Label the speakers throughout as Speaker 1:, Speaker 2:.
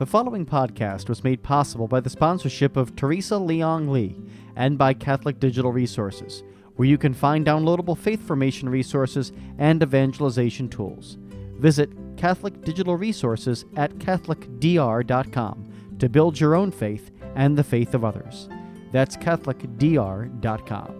Speaker 1: The following podcast was made possible by the sponsorship of Teresa Leong Lee and by Catholic Digital Resources, where you can find downloadable faith formation resources and evangelization tools. Visit Catholic Digital Resources at CatholicDR.com to build your own faith and the faith of others. That's CatholicDR.com.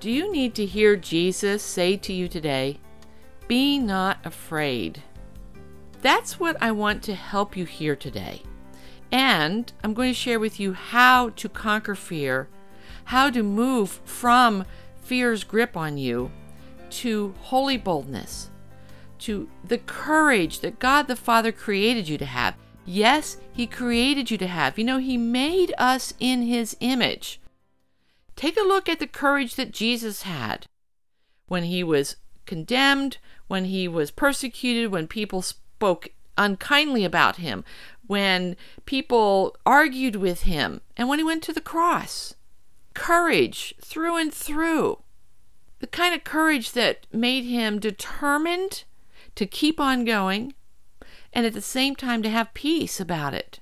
Speaker 2: Do you need to hear Jesus say to you today, Be not afraid? That's what I want to help you hear today. And I'm going to share with you how to conquer fear, how to move from fear's grip on you to holy boldness, to the courage that God the Father created you to have. Yes, He created you to have. You know, He made us in His image. Take a look at the courage that Jesus had when he was condemned, when he was persecuted, when people spoke unkindly about him, when people argued with him, and when he went to the cross. Courage through and through. The kind of courage that made him determined to keep on going and at the same time to have peace about it.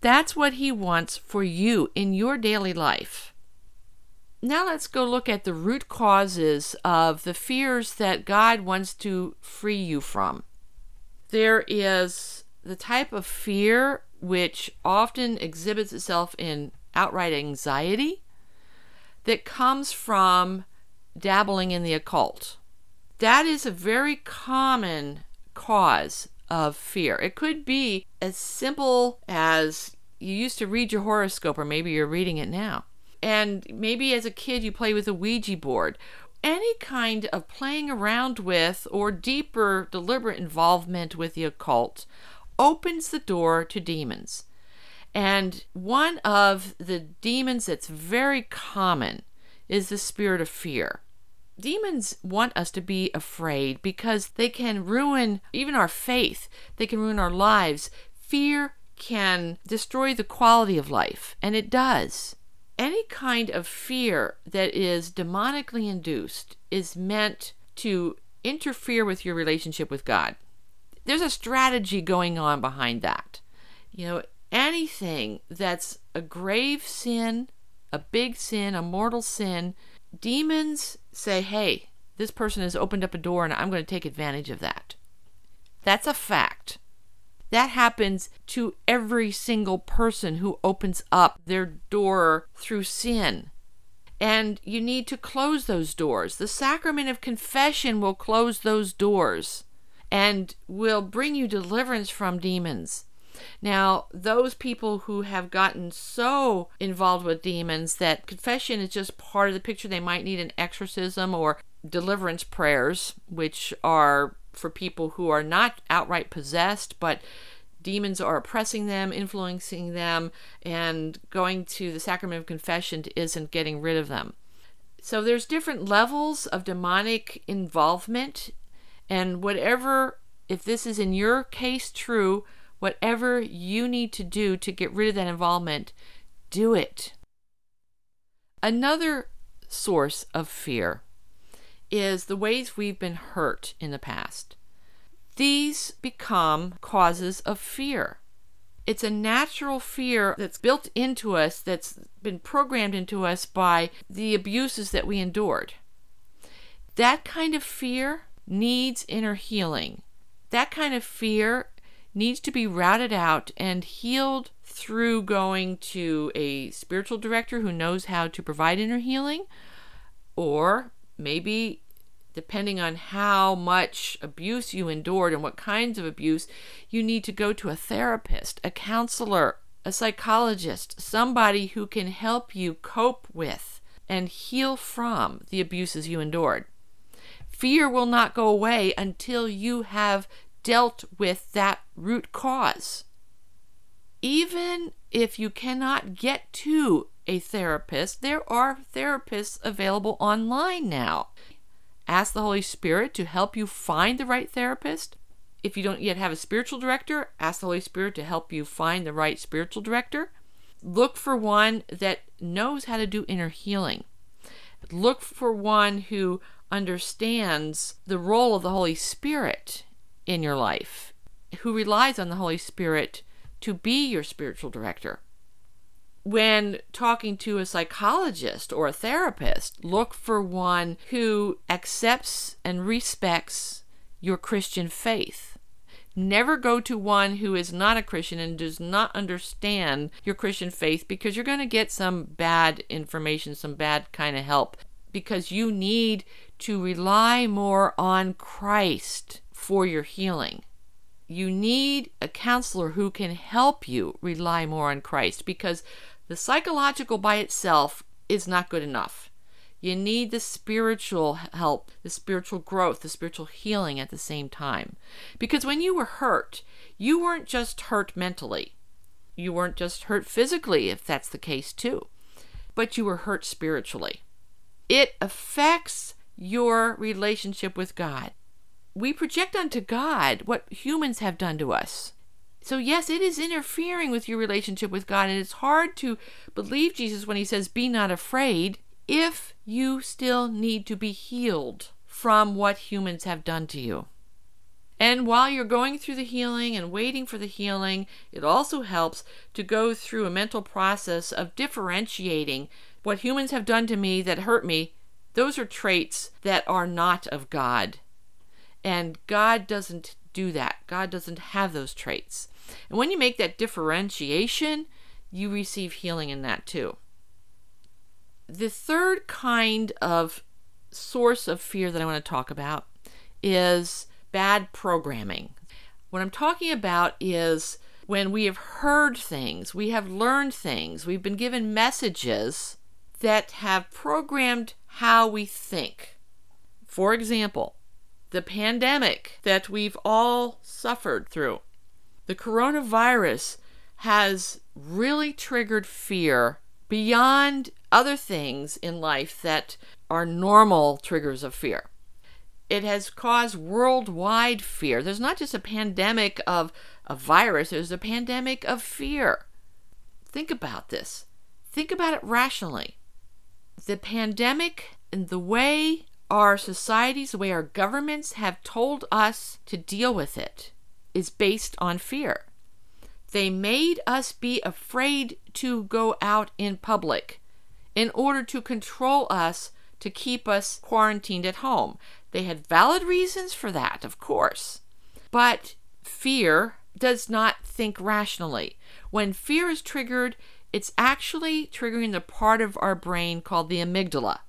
Speaker 2: That's what he wants for you in your daily life. Now let's go look at the root causes of the fears that God wants to free you from. There is the type of fear which often exhibits itself in outright anxiety that comes from dabbling in the occult. That is a very common cause of fear. It could be as simple as you used to read your horoscope, or maybe you're reading it now and maybe as a kid you play with a Ouija board. Any kind of playing around with or deeper deliberate involvement with the occult opens the door to demons. And one of the demons that's very common is the spirit of fear. Demons want us to be afraid because they can ruin even our faith, they can ruin our lives. Fear can destroy the quality of life, and it does any kind of fear that is demonically induced is meant to interfere with your relationship with God. There's a strategy going on behind that. You know, anything that's a grave sin, a big sin, a mortal sin, demons say, hey, this person has opened up a door and I'm going to take advantage of that. That's a fact. That happens to every single person who opens up their door through sin. And you need to close those doors. The sacrament of confession will close those doors and will bring you deliverance from demons. Now, those people who have gotten so involved with demons that confession is just part of the picture, they might need an exorcism or deliverance prayers, which are for people who are not outright possessed, but demons are oppressing them, influencing them, and going to the sacrament of confession isn't getting rid of them. So there's different levels of demonic involvement, and whatever, if this is in your case true, whatever you need to do to get rid of that involvement, do it. Another source of fear is the ways we've been hurt in the past. These become causes of fear. It's a natural fear that's built into us, that's been programmed into us by the abuses that we endured. That kind of fear needs inner healing. That kind of fear needs to be routed out and healed through going to a spiritual director who knows how to provide inner healing, or maybe depending on how much abuse you endured and what kinds of abuse, you need to go to a therapist, a counselor, a psychologist, somebody who can help you cope with and heal from the abuses you endured. Fear will not go away until you have dealt with that root cause. Even if you cannot get to a therapist, there are therapists available online now. Ask the Holy Spirit to help you find the right therapist. If you don't yet have a spiritual director, ask the Holy Spirit to help you find the right spiritual director. Look for one that knows how to do inner healing. Look for one who understands the role of the Holy Spirit in your life, who relies on the Holy Spirit to be your spiritual director. When talking to a psychologist or a therapist, look for one who accepts and respects your Christian faith. Never go to one who is not a Christian and does not understand your Christian faith because you're going to get some bad information, some bad kind of help because you need to rely more on Christ for your healing. You need a counselor who can help you rely more on Christ because the psychological by itself is not good enough. You need the spiritual help, the spiritual growth, the spiritual healing at the same time. Because when you were hurt, you weren't just hurt mentally. You weren't just hurt physically, if that's the case too, but you were hurt spiritually. It affects your relationship with God. We project onto God what humans have done to us. So, yes, it is interfering with your relationship with God, and it's hard to believe Jesus when he says, Be not afraid if you still need to be healed from what humans have done to you. And while you're going through the healing and waiting for the healing, it also helps to go through a mental process of differentiating what humans have done to me that hurt me. Those are traits that are not of God. And God doesn't do that. God doesn't have those traits. And when you make that differentiation, you receive healing in that too. The third kind of source of fear that I want to talk about is bad programming. What I'm talking about is when we have heard things, we have learned things, we've been given messages that have programmed how we think. For example, the pandemic that we've all suffered through, the coronavirus has really triggered fear beyond other things in life that are normal triggers of fear. It has caused worldwide fear. There's not just a pandemic of a virus, there's a pandemic of fear. Think about this. Think about it rationally. The pandemic and the way our societies, the way our governments have told us to deal with it is based on fear. They made us be afraid to go out in public in order to control us to keep us quarantined at home. They had valid reasons for that, of course. But fear does not think rationally. When fear is triggered, it's actually triggering the part of our brain called the amygdala.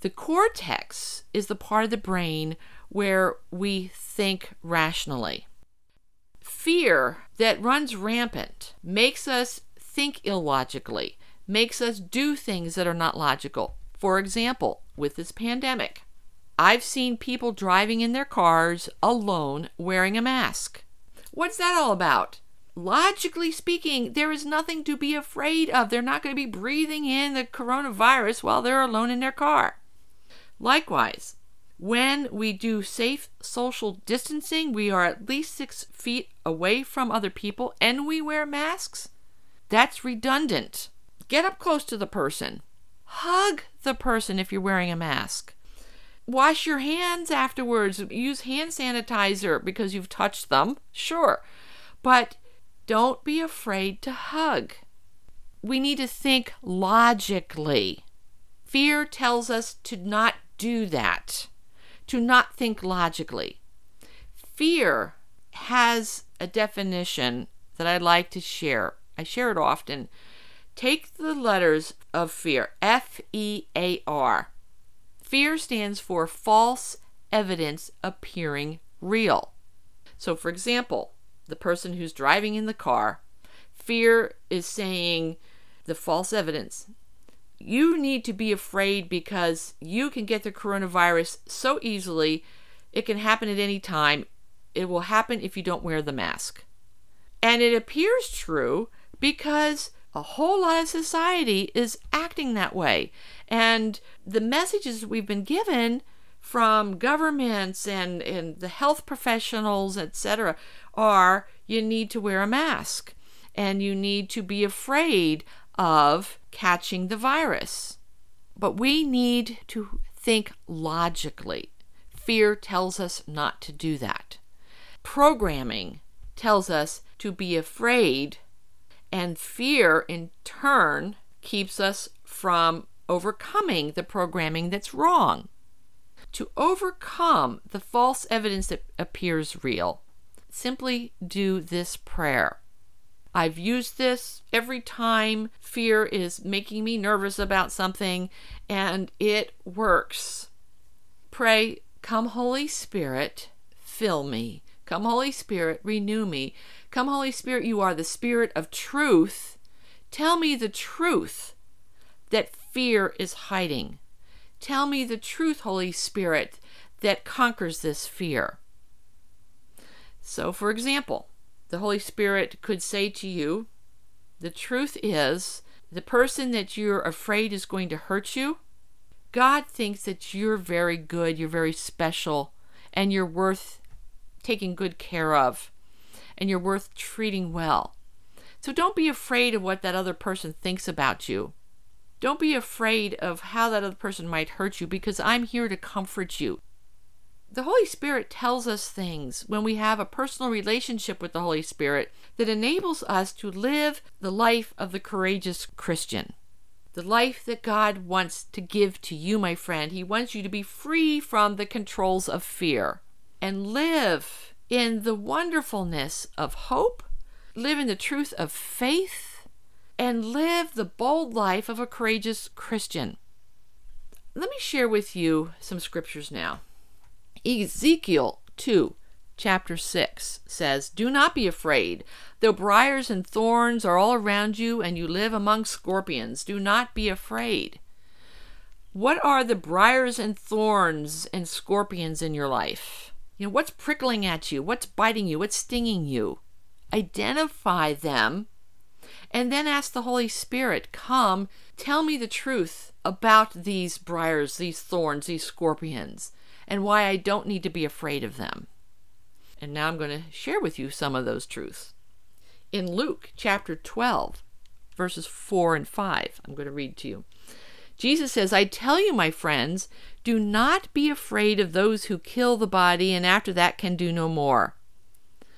Speaker 2: The cortex is the part of the brain where we think rationally fear that runs rampant makes us think illogically, makes us do things that are not logical. For example, with this pandemic, I've seen people driving in their cars alone wearing a mask. What's that all about? Logically speaking, there is nothing to be afraid of. They're not going to be breathing in the coronavirus while they're alone in their car. Likewise, when we do safe social distancing, we are at least six feet away from other people and we wear masks. That's redundant. Get up close to the person. Hug the person if you're wearing a mask. Wash your hands afterwards. Use hand sanitizer because you've touched them. Sure. But don't be afraid to hug. We need to think logically. Fear tells us to not do that to not think logically. Fear has a definition that I like to share. I share it often. Take the letters of fear F E A R. Fear stands for false evidence appearing real. So, for example, the person who's driving in the car, fear is saying the false evidence. You need to be afraid because you can get the coronavirus so easily. It can happen at any time. It will happen if you don't wear the mask. And it appears true because a whole lot of society is acting that way. And the messages we've been given from governments and, and the health professionals, etc., are you need to wear a mask and you need to be afraid of catching the virus. But we need to think logically. Fear tells us not to do that. Programming tells us to be afraid, and fear in turn keeps us from overcoming the programming that's wrong. To overcome the false evidence that appears real, simply do this prayer. I've used this every time fear is making me nervous about something, and it works. Pray, Come, Holy Spirit, fill me. Come, Holy Spirit, renew me. Come, Holy Spirit, you are the Spirit of truth. Tell me the truth that fear is hiding. Tell me the truth, Holy Spirit, that conquers this fear. So, for example, the Holy Spirit could say to you, The truth is, the person that you're afraid is going to hurt you, God thinks that you're very good, you're very special, and you're worth taking good care of, and you're worth treating well. So don't be afraid of what that other person thinks about you. Don't be afraid of how that other person might hurt you because I'm here to comfort you. The Holy Spirit tells us things when we have a personal relationship with the Holy Spirit that enables us to live the life of the courageous Christian. The life that God wants to give to you, my friend. He wants you to be free from the controls of fear and live in the wonderfulness of hope, live in the truth of faith, and live the bold life of a courageous Christian. Let me share with you some scriptures now. Ezekiel 2, chapter 6 says, Do not be afraid, though briars and thorns are all around you and you live among scorpions. Do not be afraid. What are the briars and thorns and scorpions in your life? You know, what's prickling at you? What's biting you? What's stinging you? Identify them and then ask the Holy Spirit, Come, tell me the truth about these briars, these thorns, these scorpions and why I don't need to be afraid of them. And now I'm going to share with you some of those truths. In Luke chapter 12, verses 4 and 5, I'm going to read to you. Jesus says, I tell you, my friends, do not be afraid of those who kill the body and after that can do no more.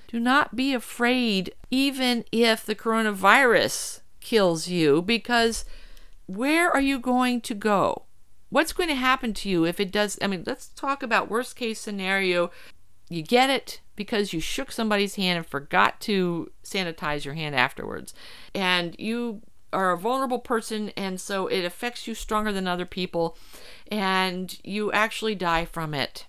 Speaker 2: Do not be afraid, even if the coronavirus kills you, because where are you going to go? What's going to happen to you if it does? I mean, let's talk about worst case scenario. You get it because you shook somebody's hand and forgot to sanitize your hand afterwards. And you are a vulnerable person, and so it affects you stronger than other people, and you actually die from it.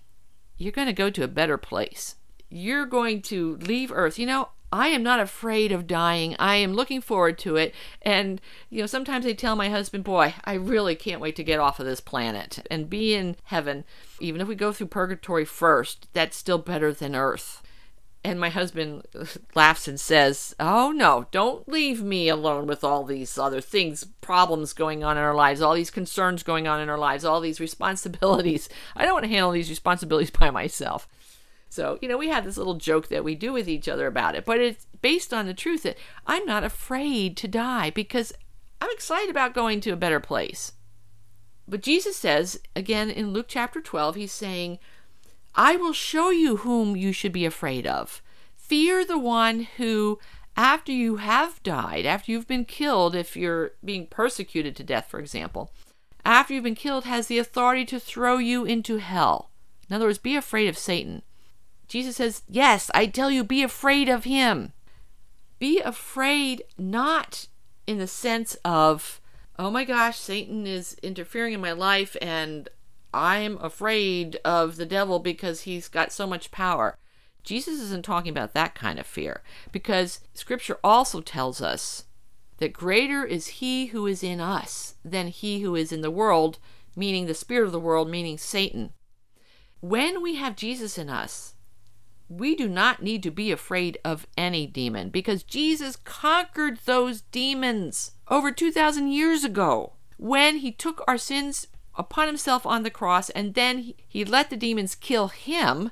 Speaker 2: You're going to go to a better place. You're going to leave Earth. You know, I am not afraid of dying. I am looking forward to it. And, you know, sometimes I tell my husband, boy, I really can't wait to get off of this planet and be in heaven. Even if we go through purgatory first, that's still better than earth. And my husband laughs and says, Oh, no, don't leave me alone with all these other things, problems going on in our lives, all these concerns going on in our lives, all these responsibilities. I don't want to handle these responsibilities by myself. So, you know, we have this little joke that we do with each other about it, but it's based on the truth that I'm not afraid to die because I'm excited about going to a better place. But Jesus says, again in Luke chapter 12, he's saying, I will show you whom you should be afraid of. Fear the one who, after you have died, after you've been killed, if you're being persecuted to death, for example, after you've been killed, has the authority to throw you into hell. In other words, be afraid of Satan. Jesus says, Yes, I tell you, be afraid of him. Be afraid not in the sense of, oh my gosh, Satan is interfering in my life and I'm afraid of the devil because he's got so much power. Jesus isn't talking about that kind of fear because scripture also tells us that greater is he who is in us than he who is in the world, meaning the spirit of the world, meaning Satan. When we have Jesus in us, we do not need to be afraid of any demon because Jesus conquered those demons over 2,000 years ago when he took our sins upon himself on the cross and then he, let the demons kill him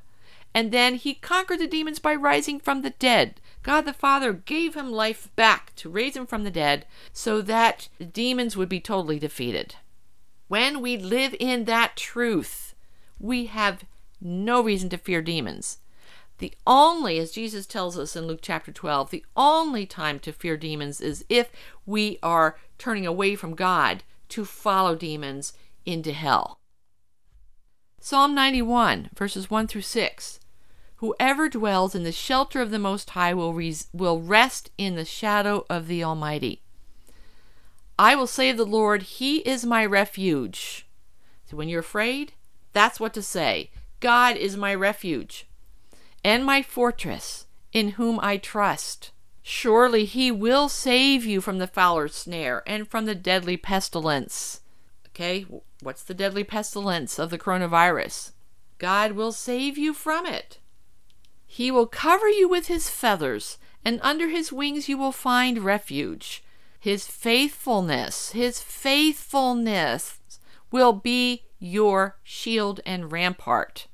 Speaker 2: and then he conquered the demons by rising from the dead. God the Father gave him life back to raise him from the dead so that the demons would be totally defeated. When we live in that truth, we have no reason to fear demons. The only, as Jesus tells us in Luke chapter 12, the only time to fear demons is if we are turning away from God to follow demons into hell. Psalm 91, verses 1 through 6. Whoever dwells in the shelter of the Most High will, res- will rest in the shadow of the Almighty. I will say of the Lord, He is my refuge. So when you're afraid, that's what to say. God is my refuge and my fortress, in whom I trust. Surely he will save you from the fowler's snare and from the deadly pestilence. Okay, what's the deadly pestilence of the coronavirus? God will save you from it. He will cover you with his feathers, and under his wings you will find refuge. His faithfulness, his faithfulness will be your shield and rampart.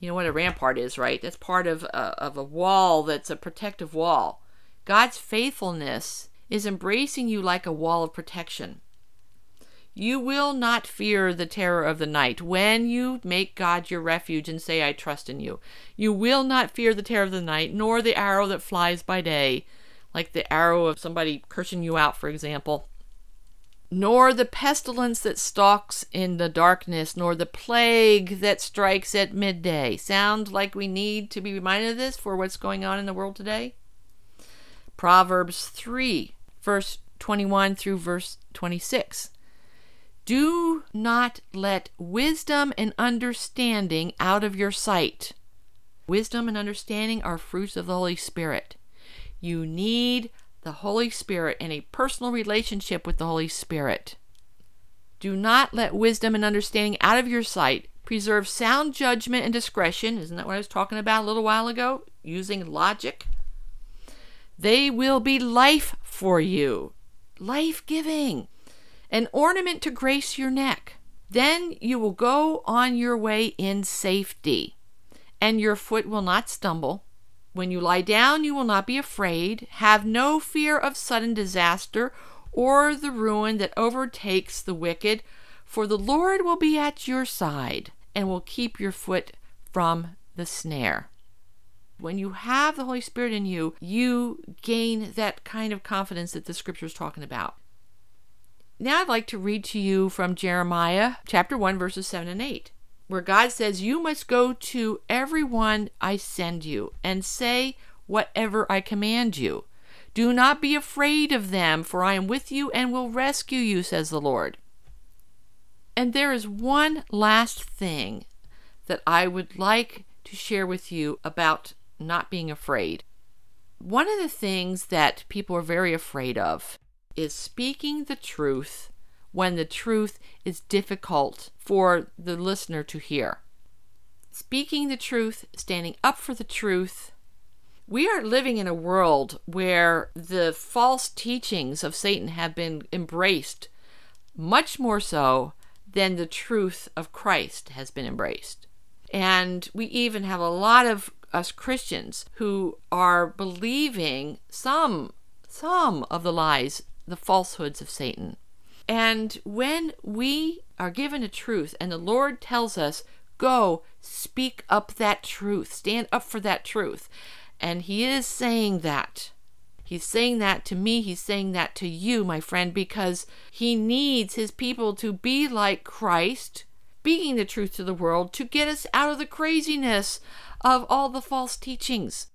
Speaker 2: You know what a rampart is, right? That's part of a, of a wall that's a protective wall. God's faithfulness is embracing you like a wall of protection. You will not fear the terror of the night when you make God your refuge and say, I trust in you. You will not fear the terror of the night, nor the arrow that flies by day, like the arrow of somebody cursing you out, for example nor the pestilence that stalks in the darkness, nor the plague that strikes at midday. Sound like we need to be reminded of this for what's going on in the world today? Proverbs 3, verse 21 through verse 26. Do not let wisdom and understanding out of your sight. Wisdom and understanding are fruits of the Holy Spirit. You need the Holy Spirit and a personal relationship with the Holy Spirit. Do not let wisdom and understanding out of your sight. Preserve sound judgment and discretion. Isn't that what I was talking about a little while ago? Using logic. They will be life for you, life giving, an ornament to grace your neck. Then you will go on your way in safety, and your foot will not stumble. When you lie down, you will not be afraid. Have no fear of sudden disaster or the ruin that overtakes the wicked, for the Lord will be at your side and will keep your foot from the snare. When you have the Holy Spirit in you, you gain that kind of confidence that the scripture is talking about. Now I'd like to read to you from Jeremiah chapter 1 verses 7 and 8 where God says, You must go to everyone I send you and say whatever I command you. Do not be afraid of them, for I am with you and will rescue you, says the Lord. And there is one last thing that I would like to share with you about not being afraid. One of the things that people are very afraid of is speaking the truth when the truth is difficult for the listener to hear. Speaking the truth, standing up for the truth. We are living in a world where the false teachings of Satan have been embraced much more so than the truth of Christ has been embraced. And we even have a lot of us Christians who are believing some some of the lies, the falsehoods of Satan. And when we are given a truth and the Lord tells us, go speak up that truth, stand up for that truth, and He is saying that. He's saying that to me, He's saying that to you, my friend, because He needs His people to be like Christ, speaking the truth to the world to get us out of the craziness of all the false teachings.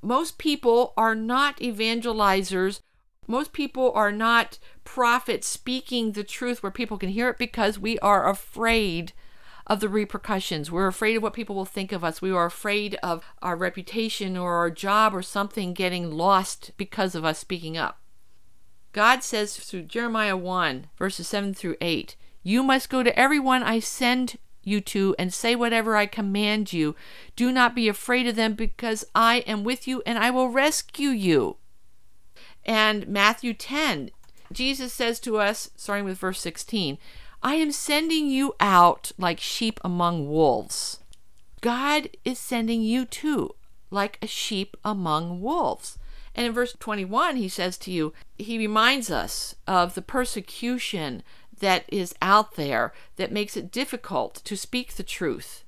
Speaker 2: Most people are not evangelizers most people are not prophets speaking the truth where people can hear it because we are afraid of the repercussions. We're afraid of what people will think of us. We are afraid of our reputation or our job or something getting lost because of us speaking up. God says through Jeremiah 1, verses 7 through 8, You must go to everyone I send you to and say whatever I command you. Do not be afraid of them because I am with you and I will rescue you. And Matthew 10, Jesus says to us, starting with verse 16, I am sending you out like sheep among wolves. God is sending you too, like a sheep among wolves. And in verse 21, he says to you, he reminds us of the persecution that is out there that makes it difficult to speak the truth.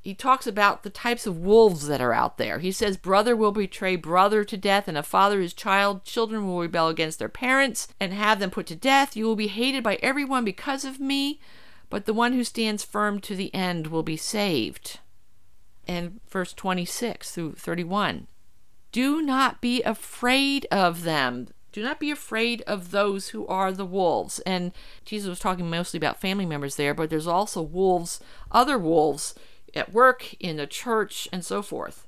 Speaker 2: He talks about the types of wolves that are out there. He says, Brother will betray brother to death, and a father his child. Children will rebel against their parents and have them put to death. You will be hated by everyone because of me, but the one who stands firm to the end will be saved. And verse 26 through 31 Do not be afraid of them. Do not be afraid of those who are the wolves. And Jesus was talking mostly about family members there, but there's also wolves, other wolves at work, in the church, and so forth.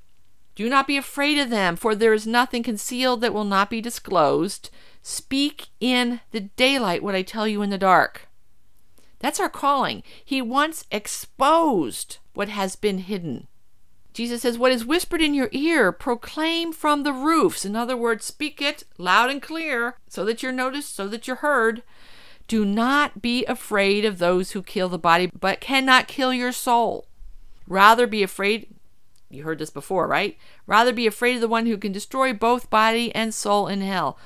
Speaker 2: Do not be afraid of them, for there is nothing concealed that will not be disclosed. Speak in the daylight what I tell you in the dark. That's our calling. He once exposed what has been hidden. Jesus says, What is whispered in your ear, proclaim from the roofs. In other words, speak it loud and clear so that you're noticed, so that you're heard. Do not be afraid of those who kill the body, but cannot kill your soul. Rather be afraid, you heard this before, right? Rather be afraid of the one who can destroy both body and soul in hell.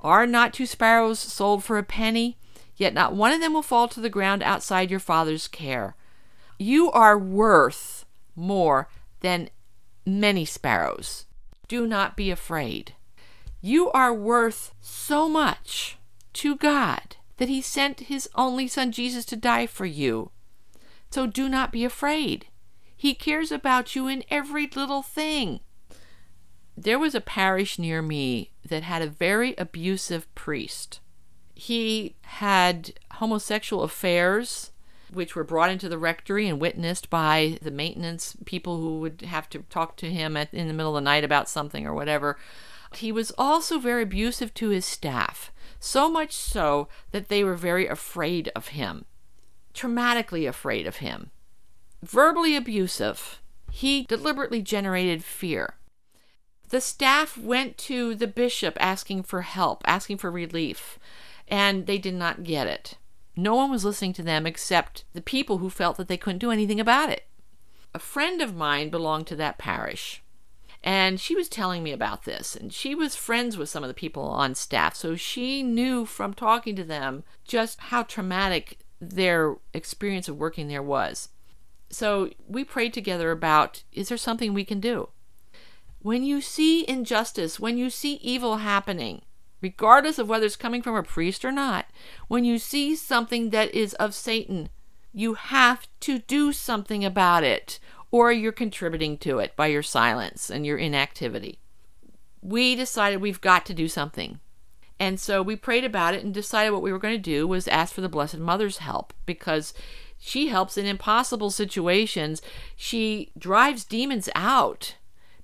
Speaker 2: Are not two sparrows sold for a penny? Yet not one of them will fall to the ground outside your Father's care. You are worth more than many sparrows. Do not be afraid. You are worth so much to God that He sent His only Son Jesus to die for you. So do not be afraid. He cares about you in every little thing. There was a parish near me that had a very abusive priest. He had homosexual affairs which were brought into the rectory and witnessed by the maintenance people who would have to talk to him at, in the middle of the night about something or whatever. He was also very abusive to his staff, so much so that they were very afraid of him, traumatically afraid of him. Verbally abusive, he deliberately generated fear. The staff went to the bishop asking for help, asking for relief, and they did not get it. No one was listening to them except the people who felt that they couldn't do anything about it. A friend of mine belonged to that parish, and she was telling me about this, and she was friends with some of the people on staff, so she knew from talking to them just how traumatic their experience of working there was. So we prayed together about is there something we can do? When you see injustice, when you see evil happening, regardless of whether it's coming from a priest or not, when you see something that is of Satan, you have to do something about it, or you're contributing to it by your silence and your inactivity. We decided we've got to do something. And so we prayed about it and decided what we were going to do was ask for the Blessed Mother's help because she helps in impossible situations. She drives demons out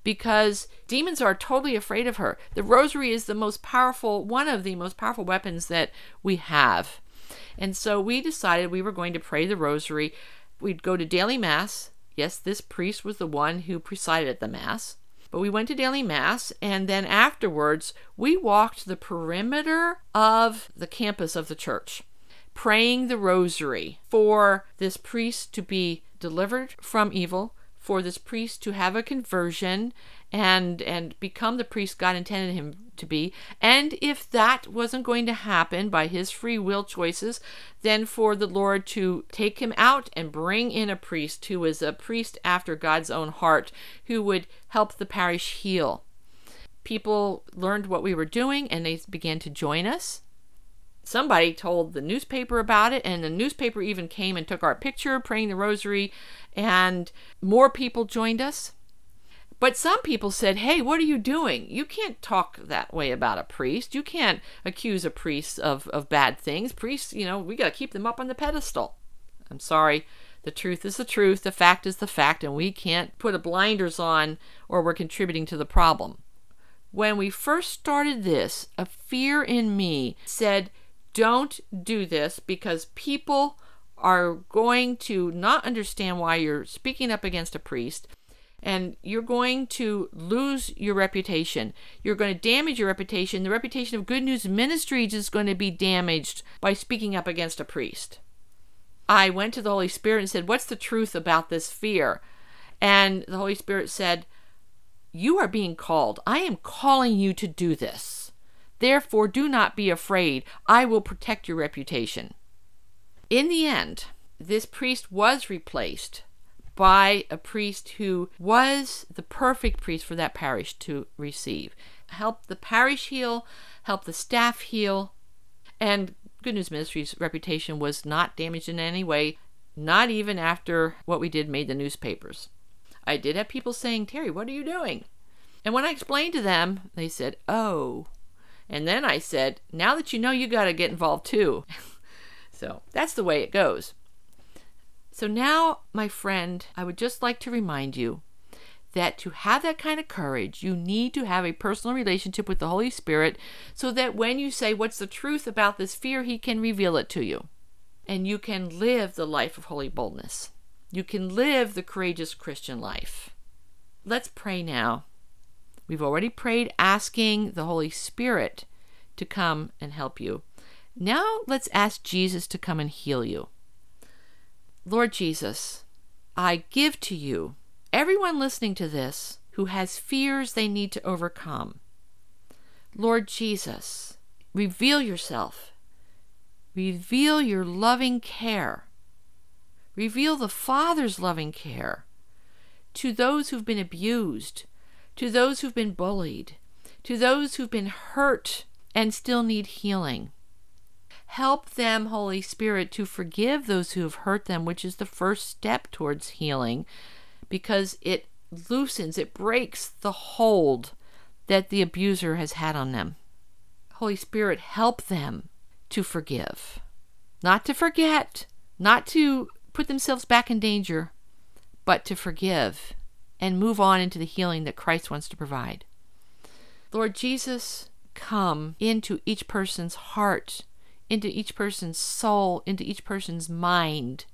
Speaker 2: because demons are totally afraid of her. The rosary is the most powerful, one of the most powerful weapons that we have. And so we decided we were going to pray the rosary. We'd go to daily mass. Yes, this priest was the one who presided at the mass. But we went to daily mass, and then afterwards, we walked the perimeter of the campus of the church, praying the rosary for this priest to be delivered from evil, for this priest to have a conversion and and become the priest God intended him to be. And if that wasn't going to happen by his free will choices, then for the Lord to take him out and bring in a priest who was a priest after God's own heart, who would help the parish heal. People learned what we were doing and they began to join us somebody told the newspaper about it and the newspaper even came and took our picture praying the rosary and more people joined us. But some people said hey what are you doing? You can't talk that way about a priest. You can't accuse a priest of, of bad things. Priests you know we got to keep them up on the pedestal. I'm sorry. The truth is the truth. The fact is the fact and we can't put a blinders on or we're contributing to the problem. When we first started this, a fear in me said, don't do this because people are going to not understand why you're speaking up against a priest and you're going to lose your reputation. You're going to damage your reputation. The reputation of Good News Ministries is going to be damaged by speaking up against a priest. I went to the Holy Spirit and said, What's the truth about this fear? And the Holy Spirit said, You are being called. I am calling you to do this. Therefore, do not be afraid. I will protect your reputation. In the end, this priest was replaced by a priest who was the perfect priest for that parish to receive. Help the parish heal, help the staff heal, and Good News Ministries' reputation was not damaged in any way, not even after what we did made the newspapers. I did have people saying, Terry, what are you doing? And when I explained to them, they said, Oh. And then I said, Now that you know, you got to get involved too. so that's the way it goes. So now, my friend, I would just like to remind you that to have that kind of courage, you need to have a personal relationship with the Holy Spirit so that when you say, What's the truth about this fear? He can reveal it to you. And you can live the life of holy boldness. You can live the courageous Christian life. Let's pray now. We've already prayed asking the Holy Spirit to come and help you. Now let's ask Jesus to come and heal you. Lord Jesus, I give to you everyone listening to this who has fears they need to overcome. Lord Jesus, reveal yourself. Reveal your loving care. Reveal the Father's loving care to those who've been abused, to those who've been bullied, to those who've been hurt and still need healing. Help them, Holy Spirit, to forgive those who have hurt them, which is the first step towards healing because it loosens, it breaks the hold that the abuser has had on them. Holy Spirit, help them to forgive, not to forget, not to put themselves back in danger, but to forgive and move on into the healing that Christ wants to provide. Lord Jesus, come into each person's heart into each person's soul, into each person's mind,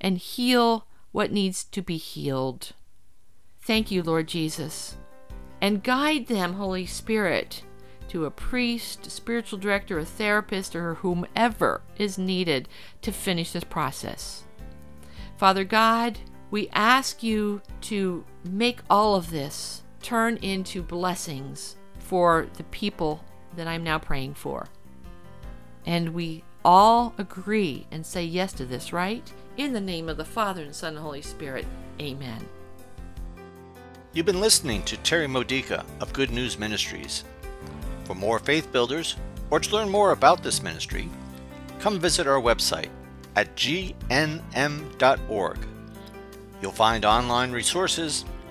Speaker 2: and heal what needs to be healed. Thank you, Lord Jesus. And guide them, Holy Spirit, to a priest, a spiritual director, a therapist, or whomever is needed to finish this process. Father God, we ask you to make all of this turn into blessings for the people that I'm now praying for. And we all agree and say yes to this, right? In the name of the Father and Son and Holy Spirit. Amen.
Speaker 3: You've been listening to Terry Modica of Good News Ministries. For more faith builders, or to learn more about this ministry, come visit our website at gnm.org. You'll find online resources